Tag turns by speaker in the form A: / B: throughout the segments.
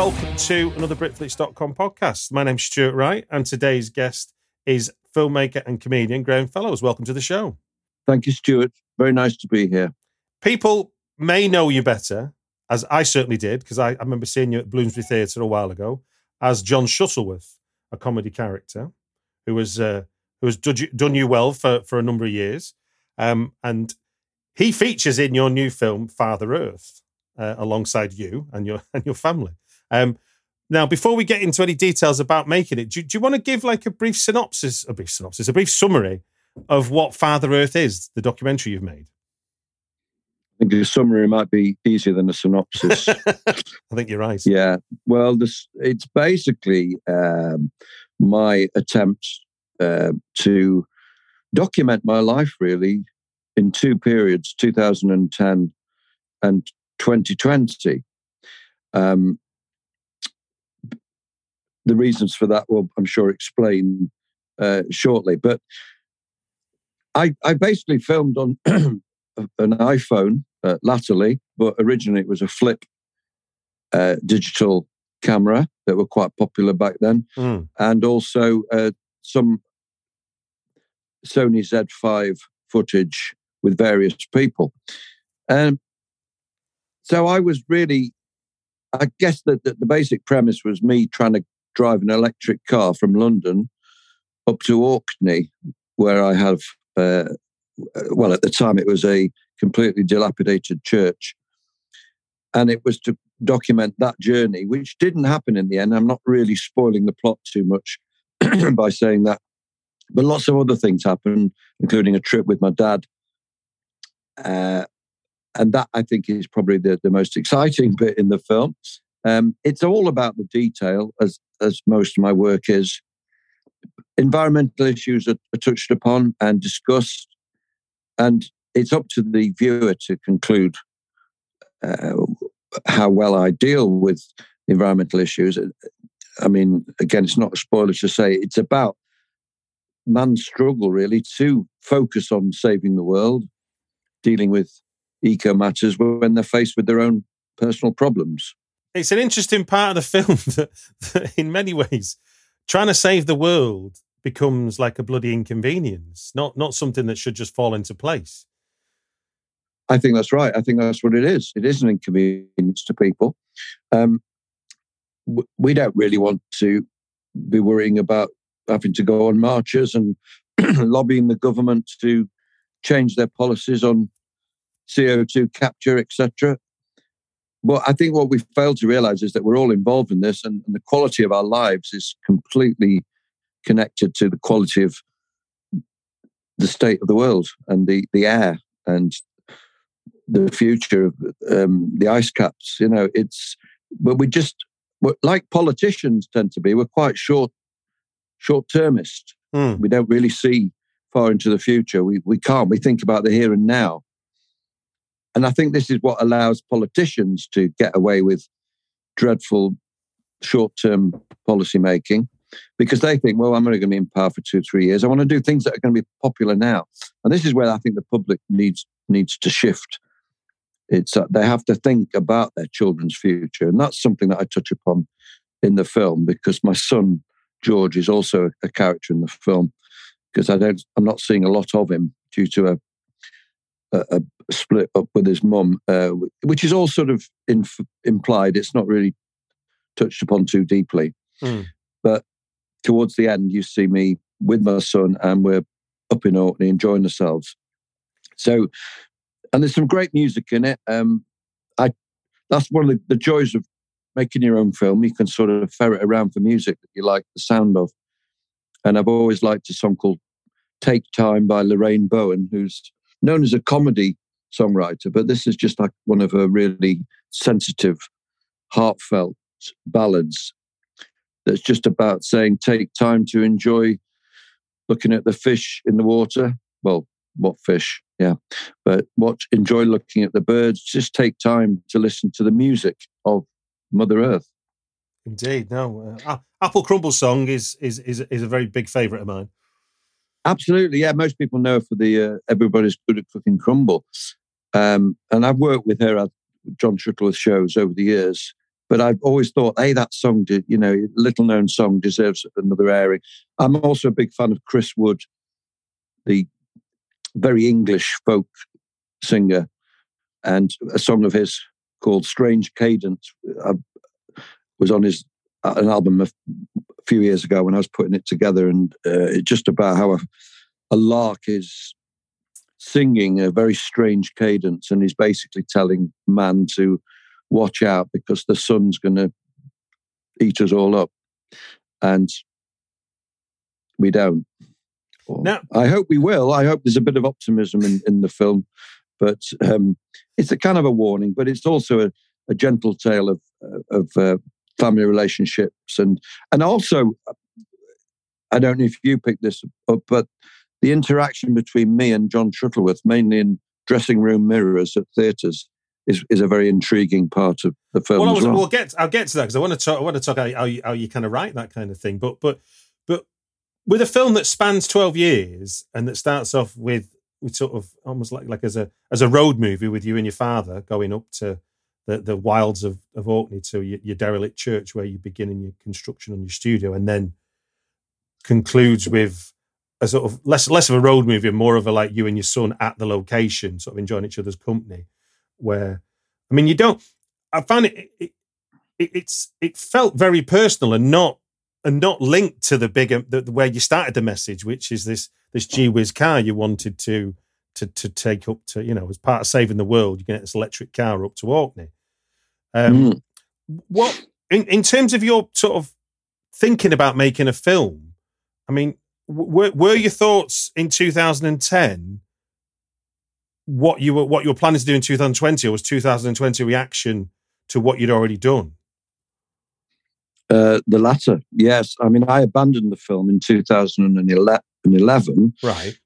A: Welcome to another Britflicks.com podcast. My name's Stuart Wright, and today's guest is filmmaker and comedian Graham Fellows. Welcome to the show.
B: Thank you, Stuart. Very nice to be here.
A: People may know you better, as I certainly did, because I, I, remember seeing you at Bloomsbury Theatre a while ago, as John Shuttleworth, a comedy character who was uh, who has done you well for, for a number of years. Um, and he features in your new film, Father Earth, uh, alongside you and your and your family. Um, now, before we get into any details about making it, do, do, you want to give like a brief synopsis, a brief synopsis, a brief summary of what Father Earth is, the documentary you've made?
B: I think a summary might be easier than a synopsis.
A: I think you're right.
B: Yeah. Well, this it's basically um, my attempt uh, to document my life really in two periods, 2010 and 2020. Um, the reasons for that will, I'm sure, explain uh, shortly. But I, I basically filmed on an iPhone uh, latterly, but originally it was a flip uh, digital camera that were quite popular back then, mm. and also uh, some Sony Z5 footage with various people. And so I was really, I guess that the, the basic premise was me trying to drive an electric car from London up to Orkney, where I have, uh, well, at the time it was a completely dilapidated church. And it was to document that journey, which didn't happen in the end. I'm not really spoiling the plot too much by saying that. But lots of other things happened, including a trip with my dad. Uh, and that I think is probably the, the most exciting bit in the film. Um, it's all about the detail, as as most of my work is. Environmental issues are, are touched upon and discussed, and it's up to the viewer to conclude uh, how well I deal with environmental issues. I mean, again, it's not a spoiler to say it's about man's struggle really to focus on saving the world, dealing with eco matters when they're faced with their own personal problems
A: it's an interesting part of the film that, that, in many ways, trying to save the world becomes like a bloody inconvenience, not not something that should just fall into place.
B: I think that's right. I think that's what it is. It is an inconvenience to people. Um, we don't really want to be worrying about having to go on marches and lobbying the government to change their policies on CO2 capture, etc. But I think what we fail to realize is that we're all involved in this, and, and the quality of our lives is completely connected to the quality of the state of the world and the, the air and the future of um, the ice caps. You know, it's, but we just, like politicians tend to be, we're quite short, short termist. Mm. We don't really see far into the future. We, we can't. We think about the here and now. And I think this is what allows politicians to get away with dreadful short term policy making because they think, well, I'm only going to be in power for two, three years. I want to do things that are going to be popular now. And this is where I think the public needs needs to shift. It's uh, they have to think about their children's future, and that's something that I touch upon in the film because my son George is also a character in the film because I don't I'm not seeing a lot of him due to a a, a split up with his mum, uh, which is all sort of inf- implied. It's not really touched upon too deeply. Mm. But towards the end, you see me with my son, and we're up in Orkney enjoying ourselves. So, and there's some great music in it. Um, I that's one of the, the joys of making your own film. You can sort of ferret around for music that you like the sound of. And I've always liked a song called Take Time by Lorraine Bowen, who's known as a comedy songwriter, but this is just like one of her really sensitive, heartfelt ballads that's just about saying, take time to enjoy looking at the fish in the water. Well, what fish? Yeah. But what enjoy looking at the birds. Just take time to listen to the music of Mother Earth.
A: Indeed. No. Uh, Apple Crumble song is, is, is, is a very big favourite of mine.
B: Absolutely. Yeah. Most people know her for the uh, Everybody's Good at Cooking Crumble. Um, and I've worked with her at John Shuttleworth shows over the years. But I've always thought, hey, that song, did, you know, little known song deserves another airing. I'm also a big fan of Chris Wood, the very English folk singer, and a song of his called "Strange Cadence" I was on his an album a few years ago when I was putting it together, and uh, it's just about how a, a lark is singing a very strange cadence, and he's basically telling man to watch out because the sun's going to eat us all up, and we don't.
A: Now,
B: I hope we will. I hope there's a bit of optimism in, in the film, but um, it's a kind of a warning. But it's also a, a gentle tale of of uh, family relationships and and also, I don't know if you picked this up, but the interaction between me and John Shuttleworth, mainly in dressing room mirrors at theatres, is, is a very intriguing part of the film.
A: Well,
B: was, well.
A: we'll get I'll get to that because I want to talk. I want to talk how, how, you, how you kind of write that kind of thing. But but but with a film that spans twelve years and that starts off with with sort of almost like like as a as a road movie with you and your father going up to the, the wilds of, of Orkney to your, your derelict church where you're beginning your construction on your studio and then concludes with a sort of less less of a road movie more of a like you and your son at the location, sort of enjoying each other's company. Where, I mean, you don't. I found it, it, it it's it felt very personal and not and not linked to the bigger the where you started the message, which is this this G-Wiz car you wanted to to to take up to you know as part of saving the world. You can get this electric car up to Orkney. Um, mm. What in in terms of your sort of thinking about making a film? I mean, were, were your thoughts in 2010 what you were what you were planning to do in 2020 or was 2020 reaction to what you'd already done
B: uh, the latter yes i mean i abandoned the film in 2011
A: right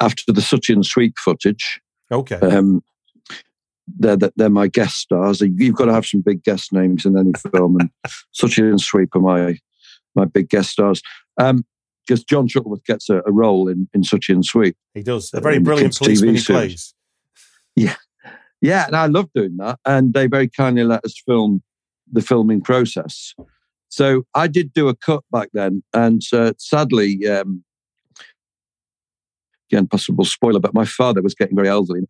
B: after the Sooty and Sweep footage
A: okay
B: um, they're, they're my guest stars you've got to have some big guest names in any film and Sooty and Sweep are my my big guest stars um, because John Shuttleworth gets a, a, role in, in Sooty and Sweep.
A: He does. A very brilliant policeman he plays.
B: Yeah. Yeah. And I love doing that. And they very kindly let us film the filming process. So I did do a cut back then. And uh, sadly, um, again, possible spoiler, but my father was getting very elderly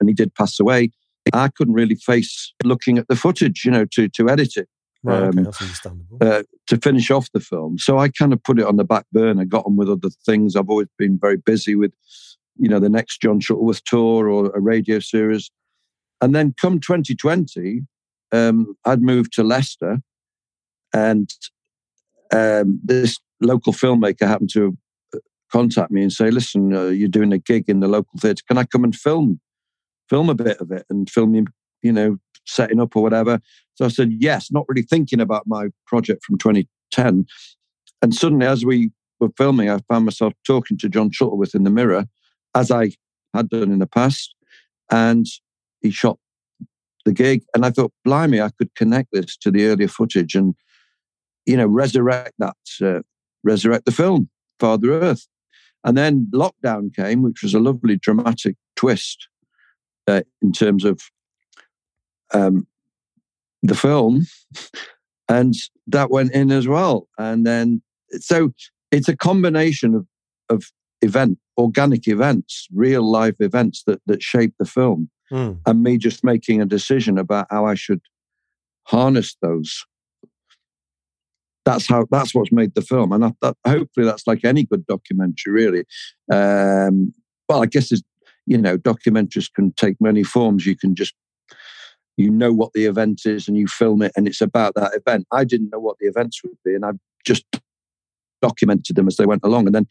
B: and he did pass away. I couldn't really face looking at the footage, you know, to, to edit it.
A: Right, okay, um, that's understandable. Uh,
B: to finish off the film. So I kind of put it on the back burner, got on with other things. I've always been very busy with, you know, the next John Shuttleworth tour or a radio series. And then come 2020, um, I'd moved to Leicester and um, this local filmmaker happened to contact me and say, listen, uh, you're doing a gig in the local theatre. Can I come and film, film a bit of it and film you, you know, setting up or whatever. So I said, yes, not really thinking about my project from 2010. And suddenly, as we were filming, I found myself talking to John Shuttleworth in the mirror, as I had done in the past. And he shot the gig. And I thought, blimey, I could connect this to the earlier footage and, you know, resurrect that, uh, resurrect the film, Father Earth. And then lockdown came, which was a lovely dramatic twist uh, in terms of um, the film, and that went in as well. And then, so it's a combination of of event, organic events, real life events that that shape the film, mm. and me just making a decision about how I should harness those. That's how. That's what's made the film, and I, that, hopefully that's like any good documentary, really. Um, well, I guess it's you know documentaries can take many forms. You can just you know what the event is and you film it and it's about that event. I didn't know what the events would be and I just documented them as they went along. And then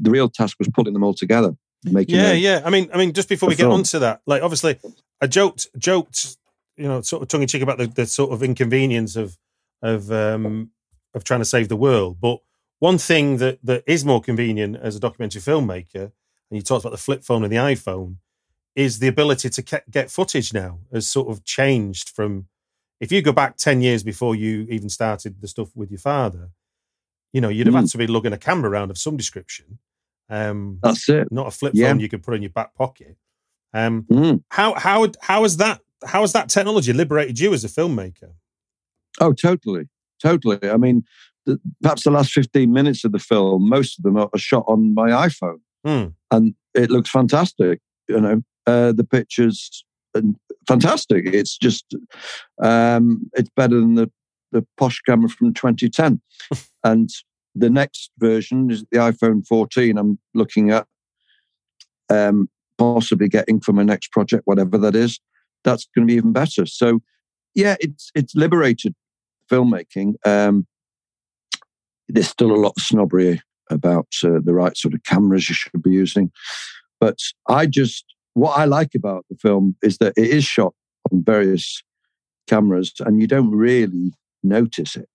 B: the real task was putting them all together. Making
A: yeah, yeah. I mean, I mean, just before we get
B: film.
A: onto that, like obviously, I joked, joked, you know, sort of tongue in cheek about the, the sort of inconvenience of of um of trying to save the world. But one thing that that is more convenient as a documentary filmmaker, and you talked about the flip phone and the iPhone, is the ability to ke- get footage now has sort of changed from. If you go back ten years before you even started the stuff with your father, you know, you'd have had
B: Mm.
A: to be lugging a camera around of some description. Um,
B: That's it.
A: not a flip
B: Yeah.
A: phone you could put in your back pocket. Um,
B: Mm.
A: how how how has that how has that technology liberated you as a filmmaker?
B: Oh, totally, totally. I mean, the, perhaps the last fifteen minutes of the film, most of them are, are shot on my iPhone,
A: Hmm.
B: and it looks fantastic. You know, uh, the pictures and fantastic. It's just, um, it's better than the the posh camera from 2010. and the next version is the iPhone 14. I'm looking at um, possibly getting for my next project, whatever that is. That's going to be even better. So, yeah, it's it's liberated filmmaking. Um, there's still a lot of snobbery about uh, the right sort of cameras you should be using, but I just what I like about the film is that it is shot on various cameras, and you don't really notice it,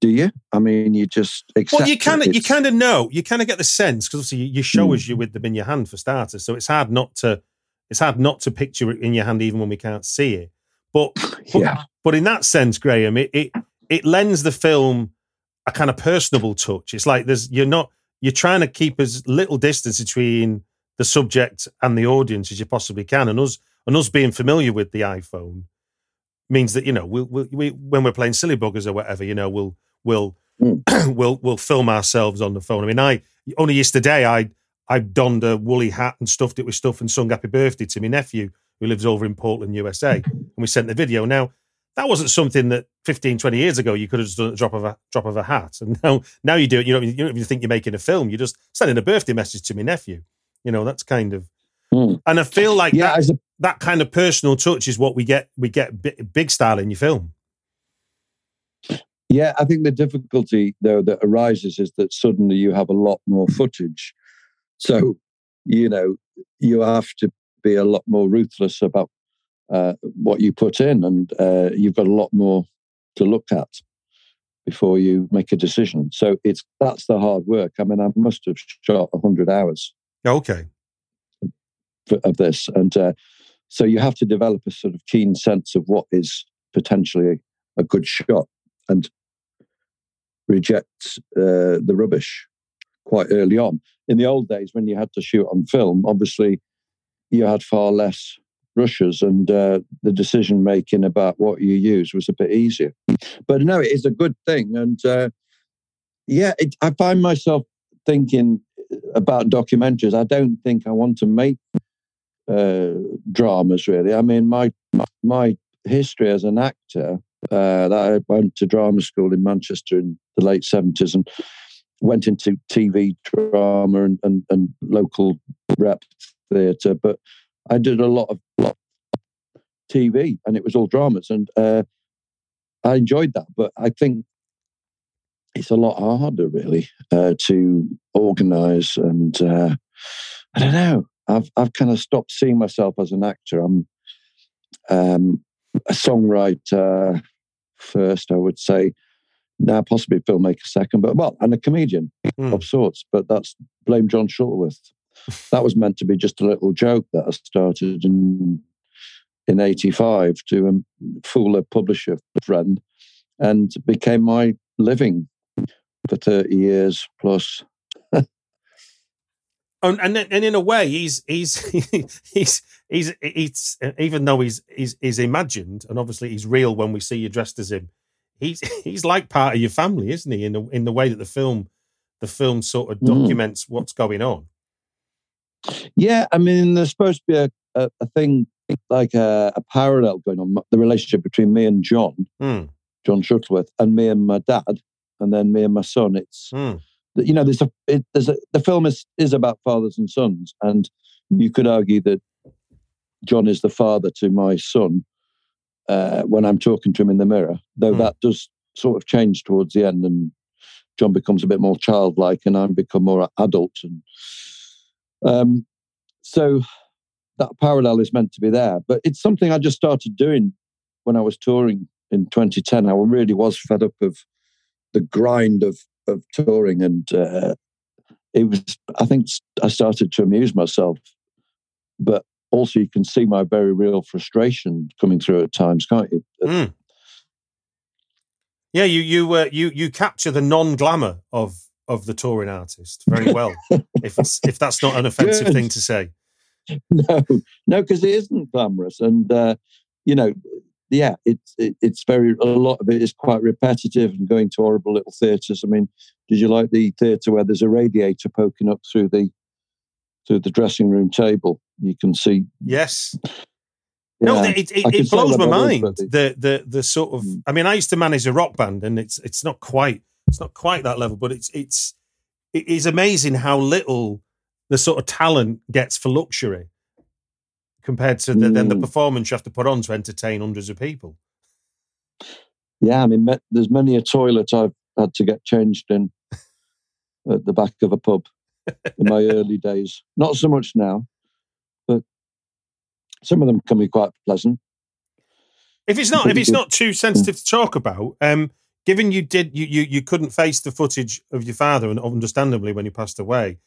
B: do you? I mean, you just.
A: Well, you kind of you kind of know you kind of get the sense because obviously you show us you with them in your hand for starters, so it's hard not to it's hard not to picture it in your hand even when we can't see it. But but,
B: Yeah.
A: But in that sense, Graham, it, it it lends the film a kind of personable touch. It's like there's you're not you're trying to keep as little distance between the subject and the audience as you possibly can, and us and us being familiar with the iPhone means that you know we'll, we'll we when we're playing silly buggers or whatever, you know, we'll we'll mm. we'll we'll film ourselves on the phone. I mean, I only yesterday I I donned a woolly hat and stuffed it with stuff and sung happy birthday to my nephew who lives over in Portland, USA, and we sent the video. Now that wasn't something that 15, 20 years ago you could have just done at the drop of a drop of a hat, and now now you do it. You don't you don't even think you're making a film. You're just sending a birthday message to my nephew. You know, that's kind of.
B: Hmm.
A: And I feel like
B: Yeah,
A: that,
B: a
A: that kind of personal touch is what we get. We get bi- big style in your film.
B: Yeah, I think the difficulty though that arises is that suddenly you have a lot more footage. So, you know, you have to be a lot more ruthless about uh, what you put in, and uh, you've got a lot more to look at before you make a decision. So it's that's the hard work. I mean, I must have shot hundred hours
A: Okay.
B: of this, and uh, so you have to develop a sort of keen sense of what is potentially a good shot and reject uh, the rubbish quite early on. In the old days, when you had to shoot on film, obviously you had far less rushes, and uh, the decision making about what you use was a bit easier. But no, it is a good thing, and uh, yeah, it, I find myself thinking about documentaries. I don't think I want to make uh, dramas really. I mean, my my history as an actor. Uh, that I went to drama school in Manchester in the late seventies and went into TV drama and, and, and local rep theatre. But I did a lot of TV, and it was all dramas, and uh, I enjoyed that. But I think it's a lot harder, really, uh, to organise and uh, I don't know. I've I've kind of stopped seeing myself as an actor. I'm um, a songwriter first, I would say. Now, possibly a filmmaker second, but well, and a comedian
A: Hmm.
B: of sorts. But that's blame John Shuttleworth. that was meant to be just a little joke that I started in in '85 to um, fool a publisher friend, and became my living for 30 years plus.
A: And and, and in a way, he's he's he's he's he's even though he's he's he's imagined and obviously he's real when we see you dressed as him. He's he's like part of your family, isn't he? In the in the way that the film the film sort of
B: Mm.
A: documents what's going on.
B: Yeah, I mean, there's supposed to be a, a, a thing like a, a parallel going on, the relationship between me and John,
A: Hmm.
B: John Shuttleworth, and me and my dad, and then me and my son. It's
A: Hmm.
B: you know, there's a, it, there's a the film is is about fathers and sons, and you could argue that John is the father to my son, uh, when I'm talking to him in the mirror, though
A: Hmm.
B: that does sort of change towards the end, and John becomes a bit more childlike, and I become more adult, and um, so that parallel is meant to be there. But it's something I just started doing when I was touring in 2010. I really was fed up of the grind of of touring, and uh, it was. I think I started to amuse myself, but also you can see my very real frustration coming through at times, can't you?
A: Mm. Yeah, you you uh, you you capture the non glamour of of the touring artist very well. if it's if that's not an offensive
B: Good.
A: thing to say.
B: no, no, because it isn't glamorous, and uh, you know, yeah, it's it, it's very a lot of it is quite repetitive and going to horrible little theatres. I mean, did you like the theatre where there's a radiator poking up through the through the dressing room table? You can see.
A: Yes. No, it, it, it blows my mind. The the the sort of.
B: Mm.
A: I mean, I used to manage a rock band, and it's it's not quite it's not quite that level, but it's it's it is amazing how little the sort of talent gets for luxury compared to the, then the
B: Mm.
A: performance you have to put on to entertain hundreds of people.
B: Yeah, I mean, there's many a toilet I've had to get changed in at the back of a pub in my early days. Not so much now, but some of them can be quite pleasant.
A: If it's not, if it's
B: good.
A: not too sensitive to talk about, um, given you did, you, you you couldn't face the footage of your father, and understandably when he passed away,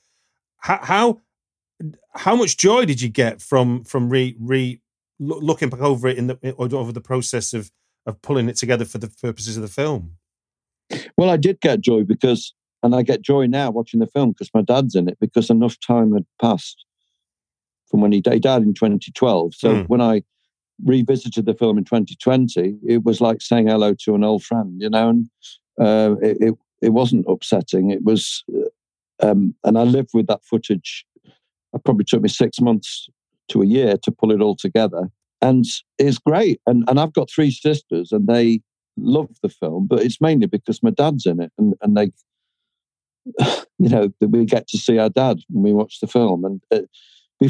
A: how how, how much joy did you get from from re re looking back over it in the over the process of of pulling it together for the purposes of the film?
B: Well, I did get joy because, and I get joy now watching the film because my dad's in it because enough time had passed from when he, he died in 2012. So
A: Mm.
B: when I revisited the film in 2020, it was like saying hello to an old friend, you know, and uh, it, it, it wasn't upsetting. It was, uh, um, and I lived with that footage. It probably took me six months to a year to pull it all together. And it's great. And, and I've got three sisters and they, love the film, but it's mainly because my dad's in it, and and they, you know, we get to see our dad when we watch the film, and uh,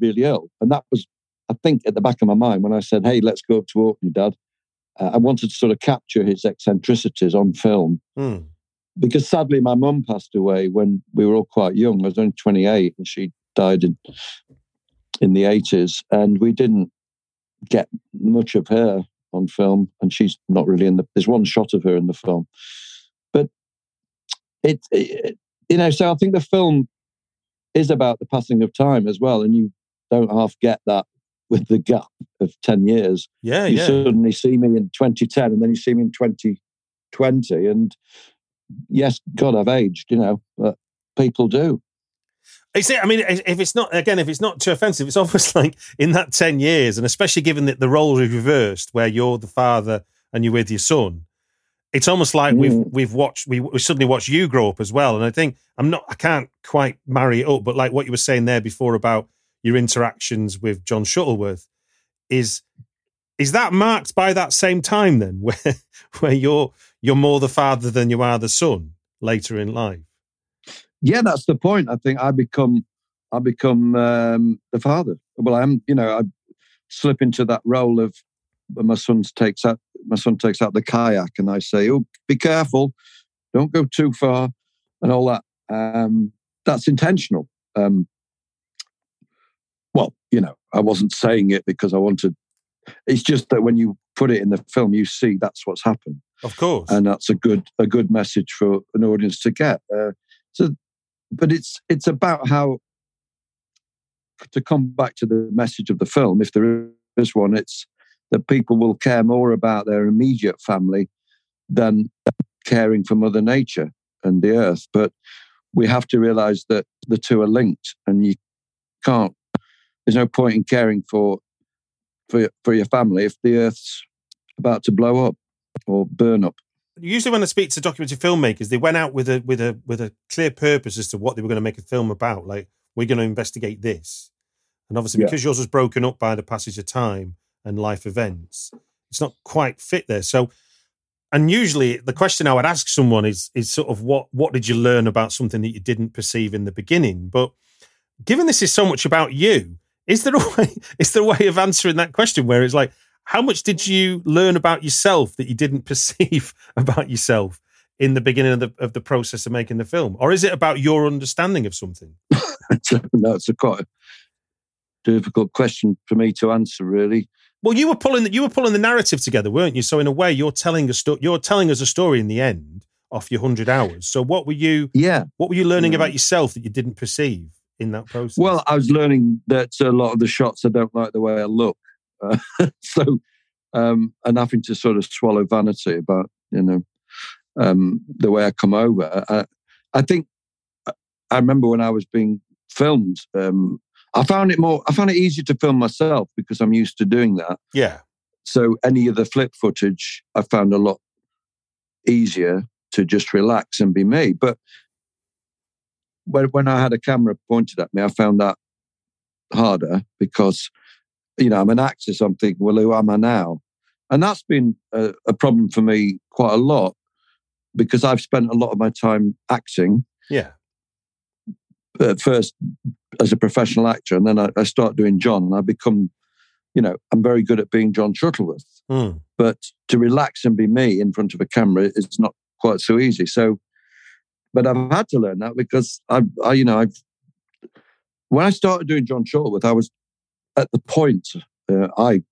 B: Really ill, and that was, I think, at the back of my mind when I said, "Hey, let's go up to Orkney, Dad." Uh, I wanted to sort of capture his eccentricities on film
A: Hmm.
B: because sadly my mum passed away when we were all quite young. I was only 28 and she died in in the 80s and we didn't get much of her on film and she's not really in the there's one shot of her in the film. But it, it you know so I think the film is about the passing of time as well and you don't half get that with the gap of 10 years
A: Yeah,
B: you
A: yeah.
B: suddenly see me in 2010 and then you see me in 2020 and yes god i've aged you know but people do
A: It's, I mean, if it's not again, if it's not too offensive, it's almost like in that ten years, and especially given that the roles are reversed, where you're the father and you're with your son, it's almost like we've
B: Mm.
A: we've watched we, we suddenly watched you grow up as well. And I think I'm not, I can't quite marry it up, but like what you were saying there before about your interactions with John Shuttleworth, is is that marked by that same time then, where where you're you're more the father than you are the son later in life?
B: yeah that's the point i think i become i become um, the father well i'm you know i slip into that role of my son takes out my son takes out the kayak and i say oh be careful don't go too far and all that um, that's intentional um, well you know i wasn't saying it because i wanted it's just that when you put it in the film, you see that's what's happened,
A: Of course.
B: and that's a good a good message for an audience to get. Uh, so, but it's it's about how to come back to the message of the film, if there is one. It's that people will care more about their immediate family than caring for Mother Nature and the Earth. But we have to realize that the two are linked, and you can't. There's no point in caring for for for your family if the Earth's about to blow up or burn up.
A: Usually, when I speak to documentary filmmakers, they went out with a with a with a clear purpose as to what they were going to make a film about. Like, we're going to investigate this, and obviously,
B: Yeah.
A: because yours was broken up by the passage of time and life events, it's not quite fit there. So, and usually, the question I would ask someone is is sort of what what did you learn about something that you didn't perceive in the beginning? But given this is so much about you, is there a way is there a way of answering that question where it's like, how much did mm. you learn about yourself that you didn't perceive about yourself in the beginning of the of the process of making the film, or is it about your understanding of something?
B: no, it's a quite difficult question for me to answer. Really,
A: Well, you were pulling the, you were pulling the narrative together, weren't you? So in a way, you're telling a sto- you're telling us a story in the end off your hundred hours. So what were you
B: yeah.
A: what were you learning
B: Mm.
A: about yourself that you didn't perceive in that process?
B: Well, I was learning that a lot of the shots I don't like the way I look, uh, so um, and having to sort of swallow vanity about you know um, the way I come over. I, I think I remember when I was being filmed. Um, I found it more. I found it easier to film myself because I'm used to doing that.
A: yeah,
B: So any of the flip footage, I found a lot easier to just relax and be me. But when, when I had a camera pointed at me, I found that harder because, you know, I'm an actor, so I'm thinking, well, who am I now? And that's been a, a problem for me quite a lot because I've spent a lot of my time acting
A: yeah,
B: at first as a professional actor, and then I, I start doing John, and I become, you know, I'm very good at being John Shuttleworth
A: Mm.
B: but to relax and be me in front of a camera is not quite so easy. So, but I've had to learn that because I, I you know, I've when I started doing John Shuttleworth, I was at the point uh, I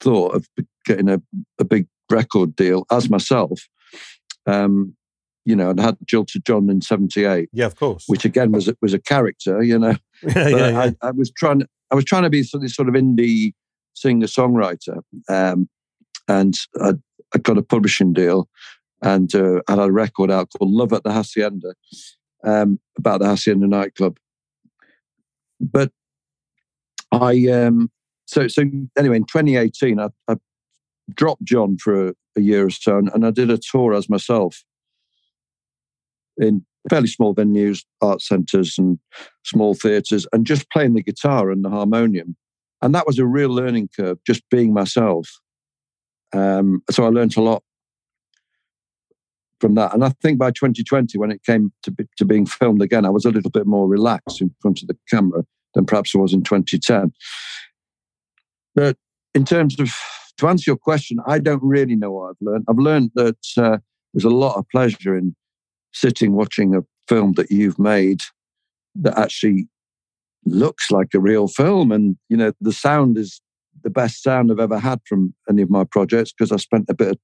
B: thought of getting a, a big record deal as myself. Um, you know, and had Jilted John in '78,
A: yeah. Of course.
B: which again was a- was a character. You know,
A: yeah, yeah, yeah.
B: I, I was trying. I was trying to be sort of, sort of indie singer songwriter, um, and I, I got a publishing deal, and uh, I had a record out called "Love at the Hacienda," um, about the Hacienda nightclub. But I, um, so so anyway, in 2018, I, I dropped John for a, a year or so, and, and I did a tour as myself in fairly small venues, art centres, and small theatres, and just playing the guitar and the harmonium. And that was a real learning curve, just being myself. Um, so I learned a lot from that. And I think by 2020, when it came to, be, to being filmed again, I was a little bit more relaxed in front of the camera than perhaps I was in 2010. But in terms of, to answer your question, I don't really know what I've learned. I've learned that uh, there's a lot of pleasure in sitting watching a film that you've made that actually looks like a real film and you know the sound is the best sound i've ever had from any of my projects because i spent a bit of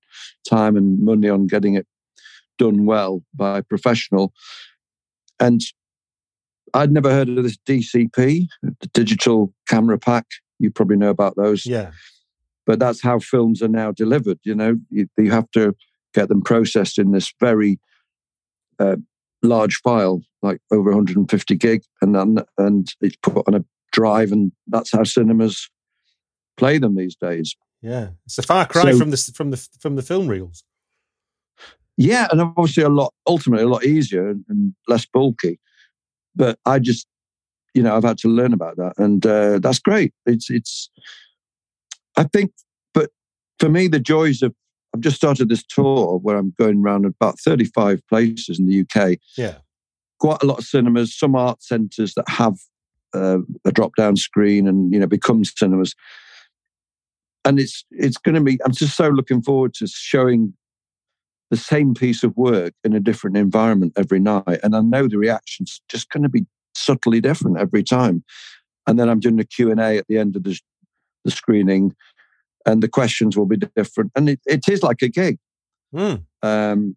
B: time and money on getting it done well by a professional and i'd never heard of this dcp the digital camera pack you probably know about those
A: yeah.
B: but that's how films are now delivered. You know, you, you have to get them processed in this very uh, large file, like over 150 gig, and then and it's put on a drive, and that's how cinemas play them these days.
A: Yeah, it's a far cry
B: So-
A: from the from the from the film reels.
B: Yeah, and obviously a lot, ultimately a lot easier and, and less bulky. But I just, you know, I've had to learn about that, and uh, that's great. It's it's. I think, but for me, the joys of I've just started this tour where I'm going around about 35 places in the UK.
A: Yeah,
B: Quite a lot of cinemas, some art centres that have uh, a drop-down screen and you know become cinemas. And it's it's going to be. I'm just so looking forward to showing the same piece of work in a different environment every night. And I know the reaction's just going to be subtly different every time. And then I'm doing a Q&A at the end of the, the screening and the questions will be different. And it, it is like a gig.
A: Mm.
B: Um,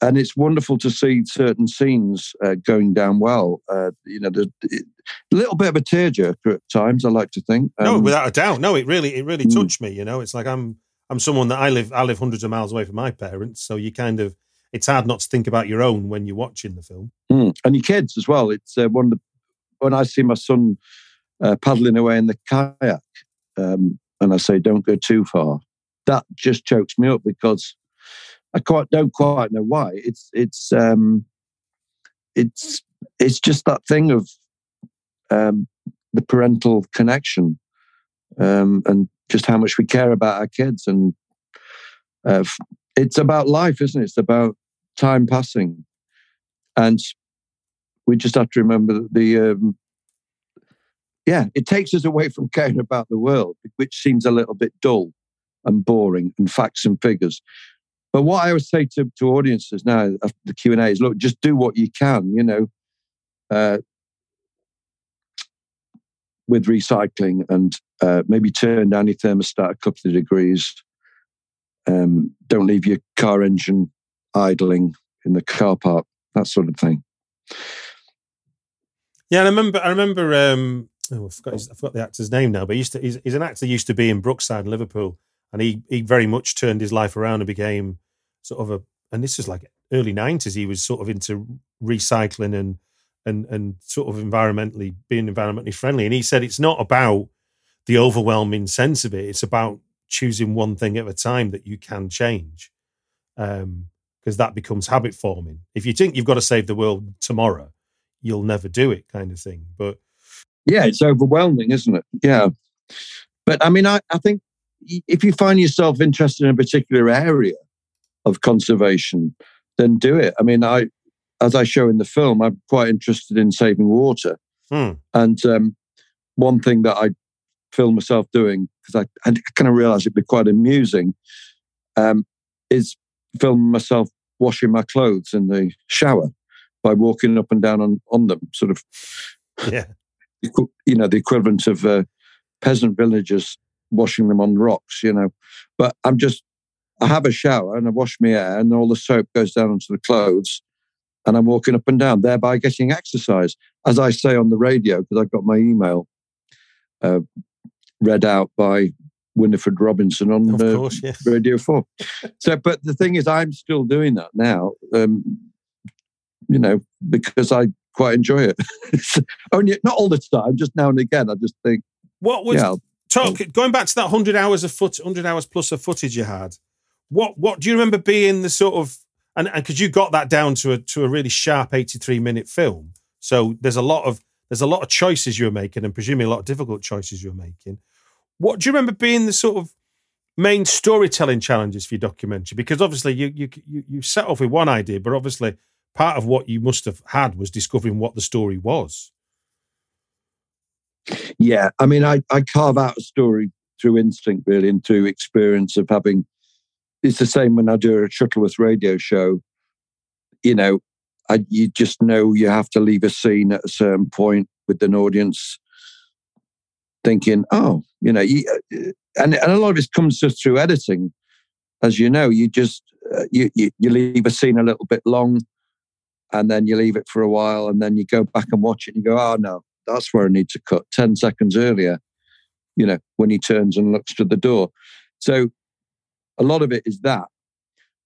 B: and it's wonderful to see certain scenes uh, going down well. Uh, you know, the, it, a little bit of a tearjerker at times. I like to think.
A: no,
B: Um,
A: without a doubt. No, it really, it really
B: Mm.
A: touched me. You know, it's like I'm, I'm someone that I live, I live hundreds of miles away from my parents, so you kind of, it's hard not to think about your own when you're watching the film.
B: Mm. And your kids as well. It's uh, one of the when I see my son uh, paddling away in the kayak, um, and I say, "Don't go too far." That just chokes me up because I quite don't quite know why. It's it's um, it's it's just that thing of um, the parental connection um, and just how much we care about our kids, and uh, it's about life, isn't it? It's about time passing, and we just have to remember that the um, yeah it takes us away from caring about the world which seems a little bit dull and boring and facts and figures but what i would say to, to audiences now after the q&a is look just do what you can you know uh, with recycling and uh, maybe turn down your thermostat a couple of degrees um, don't leave your car engine idling in the car park that sort of thing
A: Yeah, I remember. I remember. Um, oh, I forgot. Oh. His, I forgot the actor's name now. But he used to. He's, he's an actor. Used to be in Brookside, Liverpool, and he he very much turned his life around and became sort of a. And this was like early nineties. He was sort of into recycling and and and sort of environmentally being environmentally friendly. And he said it's not about the overwhelming sense of it. It's about choosing one thing at a time that you can change, um, because that becomes habit forming. If you think you've got to save the world tomorrow, you'll never do it, kind of thing. But
B: yeah, it's overwhelming, isn't it? Yeah. But I mean, I, I think if you find yourself interested in a particular area of conservation, then do it. I mean, I, as I show in the film, I'm quite interested in saving water.
A: Hmm.
B: And um, one thing that I film myself doing, because I, I kind of realized it'd be quite amusing, um, is filming myself washing my clothes in the shower by walking up and down on, on them, sort of
A: yeah,
B: you know, the equivalent of uh, peasant villagers washing them on rocks, you know. But I'm just, I have a shower and I wash my hair and all the soap goes down onto the clothes and I'm walking up and down, thereby getting exercise. As I say on the radio, because I've got my email uh, read out by Winifred Robinson on uh,
A: course, yeah.
B: Radio 4. So, but the thing is, I'm still doing that now, um, you know, because I quite enjoy it. Only not all the time, just now and again. I just think,
A: What was
B: yeah,
A: talk going back to that hundred hours of foot, hundred hours plus of footage you had? What what do you remember being the sort of and because you got that down to a to a really sharp eighty three minute film, so there's a lot of there's a lot of choices you were making, and presumably a lot of difficult choices you were making. What do you remember being the sort of main storytelling challenges for your documentary? Because obviously you you you, you set off with one idea, but obviously part of what you must have had was discovering what the story was.
B: yeah. I mean, I, I carve out a story through instinct, really, and through experience of having. It's the same when I do a Shuttleworth radio show. You know, I, you just know you have to leave a scene at a certain point with an audience thinking, oh, you know, you, uh, and, and a lot of it comes just through editing. As you know, you just uh, you, you you leave a scene a little bit long, and then you leave it for a while, and then you go back and watch it, and you go, oh no, that's where I need to cut ten seconds earlier. You know, when he turns and looks to the door. So a lot of it is that.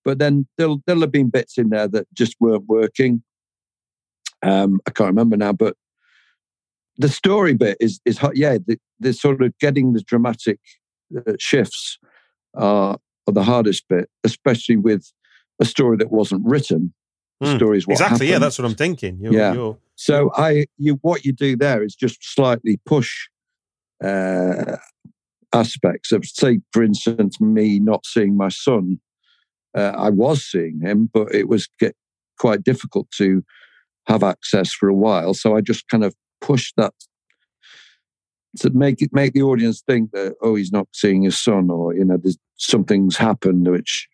B: But then there'll there'll have been bits in there that just weren't working. Um, I can't remember now, but the story bit is is. Yeah, the, the sort of getting the dramatic uh, shifts are the hardest bit, especially with a story that wasn't written. The
A: Hmm.
B: story is what
A: exactly, yeah, that's what I'm thinking. You're,
B: Yeah.
A: you're
B: So I, you, what you do there is just slightly push uh, aspects of, say, for instance, me not seeing my son. Uh, I was seeing him, but it was get quite difficult to have access for a while. So I just kind of pushed that to make it make the audience think that oh, he's not seeing his son, or you know, there's something's happened which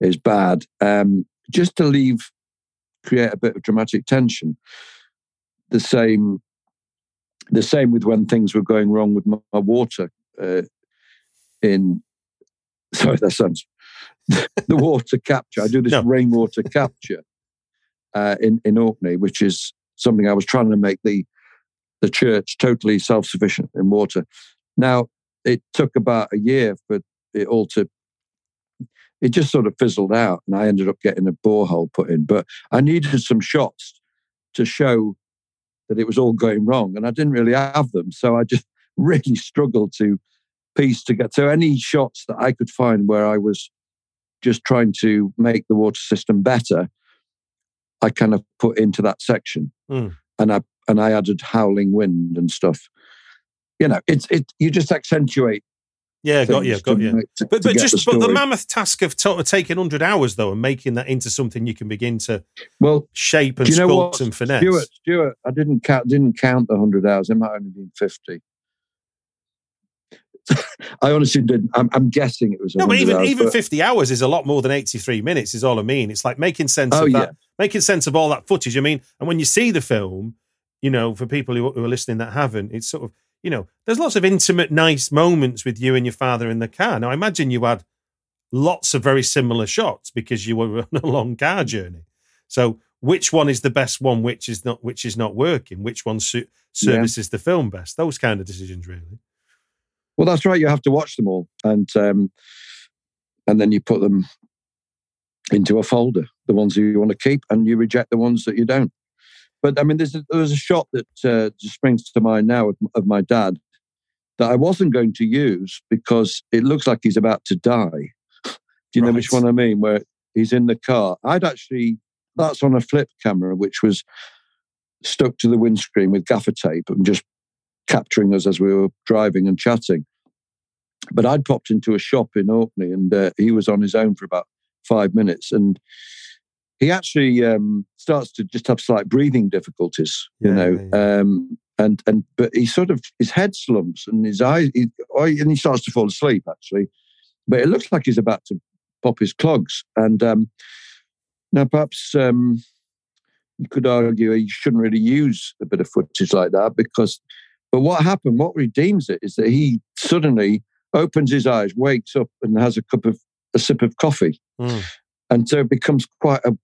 B: is bad. Um, just to leave, create a bit of dramatic tension the same the same with when things were going wrong with my, my water uh, in sorry, that sounds the water capture. I do this
A: No.
B: rainwater capture uh, in in Orkney, which is something I was trying to make the the church totally self sufficient in water. Now it took about a year for it all to. It just sort of fizzled out, and I ended up getting a borehole put in. But I needed some shots to show that it was all going wrong, and I didn't really have them, so I just really struggled to piece together. So any shots that I could find where I was just trying to make the water system better, I kind of put into that section,
A: Mm.
B: and I and I added howling wind and stuff. You know, it's it. You just accentuate.
A: Yeah, got you, got you.
B: make- to-
A: But but just
B: the
A: but the mammoth task of to- taking hundred hours though and making that into something you can begin to
B: well,
A: shape and
B: you know
A: sculpt
B: what,
A: and finesse.
B: Stuart? Stuart, I didn't count. Didn't count the hundred hours. It might only been fifty. I honestly didn't. I'm, I'm guessing it was.
A: no, but even
B: hours,
A: even
B: but-
A: fifty hours is a lot more than eighty three minutes. Is all I mean. It's like making sense
B: Oh
A: of
B: yeah,
A: that, making sense of all that footage. I mean, and when you see the film, you know, for people who, who are listening that haven't, it's sort of you know, there's lots of intimate, nice moments with you and your father in the car. Now, I imagine you had lots of very similar shots because you were on a long car journey. So, which one is the best one? Which is not? Which is not working? Which one su-
B: Yeah.
A: services the film best? Those kind of decisions, really.
B: Well, that's right. You have to watch them all, and um, and then you put them into a folder. The ones that you want to keep, and you reject the ones that you don't. But I mean, there's a, there's a shot that uh, just springs to mind now of, of my dad that I wasn't going to use because it looks like he's about to die. Do you know which one I mean? Where he's in the car. I'd actually that's on a flip camera, which was stuck to the windscreen with gaffer tape and just capturing us as we were driving and chatting. But I'd popped into a shop in Orkney and uh, he was on his own for about five minutes. And he actually um, starts to just have slight breathing difficulties, you
A: Yeah,
B: know.
A: yeah,
B: Um, and and but he sort of his head slumps and his eyes, he, oh, and he starts to fall asleep actually. But it looks like he's about to pop his clogs. And um, now perhaps um, you could argue he shouldn't really use a bit of footage like that because but what happened, what redeems it, is that he suddenly opens his eyes, wakes up, and has a cup of a sip of coffee,
A: Mm.
B: and so it becomes quite a,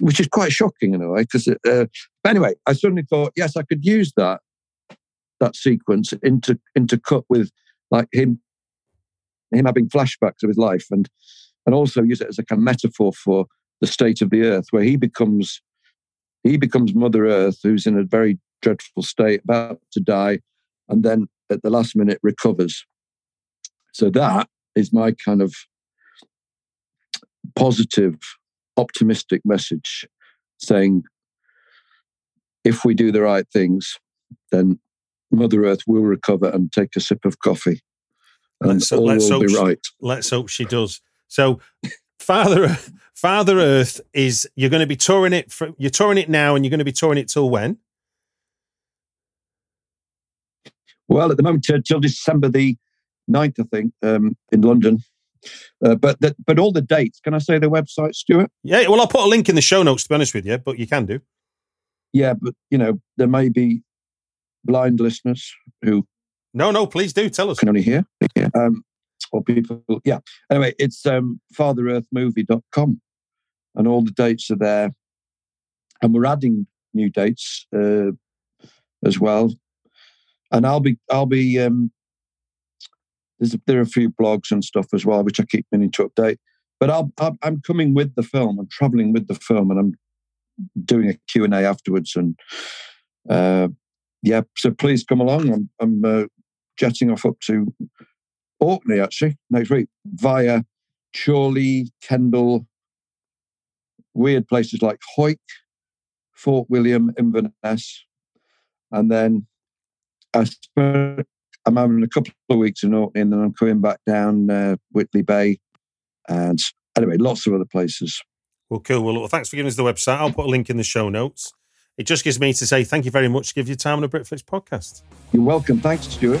B: which is quite shocking in a way. Because, uh, but anyway, I suddenly thought, yes, I could use that that sequence into into cut with like him him having flashbacks of his life, and and also use it as a kind of metaphor for the state of the earth, where he becomes he becomes Mother Earth, who's in a very dreadful state, about to die, and then at the last minute recovers. So that is my kind of positive, optimistic message saying if we do the right things, then Mother Earth will recover and take a sip of coffee. And
A: Let's-
B: all
A: let's
B: will be
A: hope she-
B: right.
A: Let's hope she does. So, Father Father Earth is you're going to be touring it. For, you're touring it now, and you're going to be touring it till when?
B: Well, at the moment, till, till December the 9th, I think, um, in London. Uh, but that, but all the dates, can I say the website, Stuart?
A: Yeah. Well, I'll put a link in the show notes. To be honest with you, but you can do.
B: Yeah, but you know, there may be blind listeners who
A: No, no. Please do tell us.
B: can only hear. Um, or people, yeah. Anyway, it's um, fatherearthmovie.com and all the dates are there. And we're adding new dates uh, as well. And I'll be, I'll be, um, there's a, there are a few blogs and stuff as well, which I keep meaning to update. But I'll, I'm, coming with the film. I'm traveling with the film, and I'm doing a Q and A afterwards. And uh, yeah, so please come along. I'm, I'm uh, jetting off up to Orkney actually next week via Chorley, Kendal, weird places like Hawick, Fort William, Inverness, and then I spent, I'm having a couple of weeks in Orkney, and then I'm coming back down uh, Whitley Bay, and anyway, lots of other places.
A: Well, cool. Well, look, thanks for giving us the website. I'll put a link in the show notes. It just gives me to say thank you very much. to Give your time on a Britflicks podcast.
B: You're welcome. Thanks, Stuart.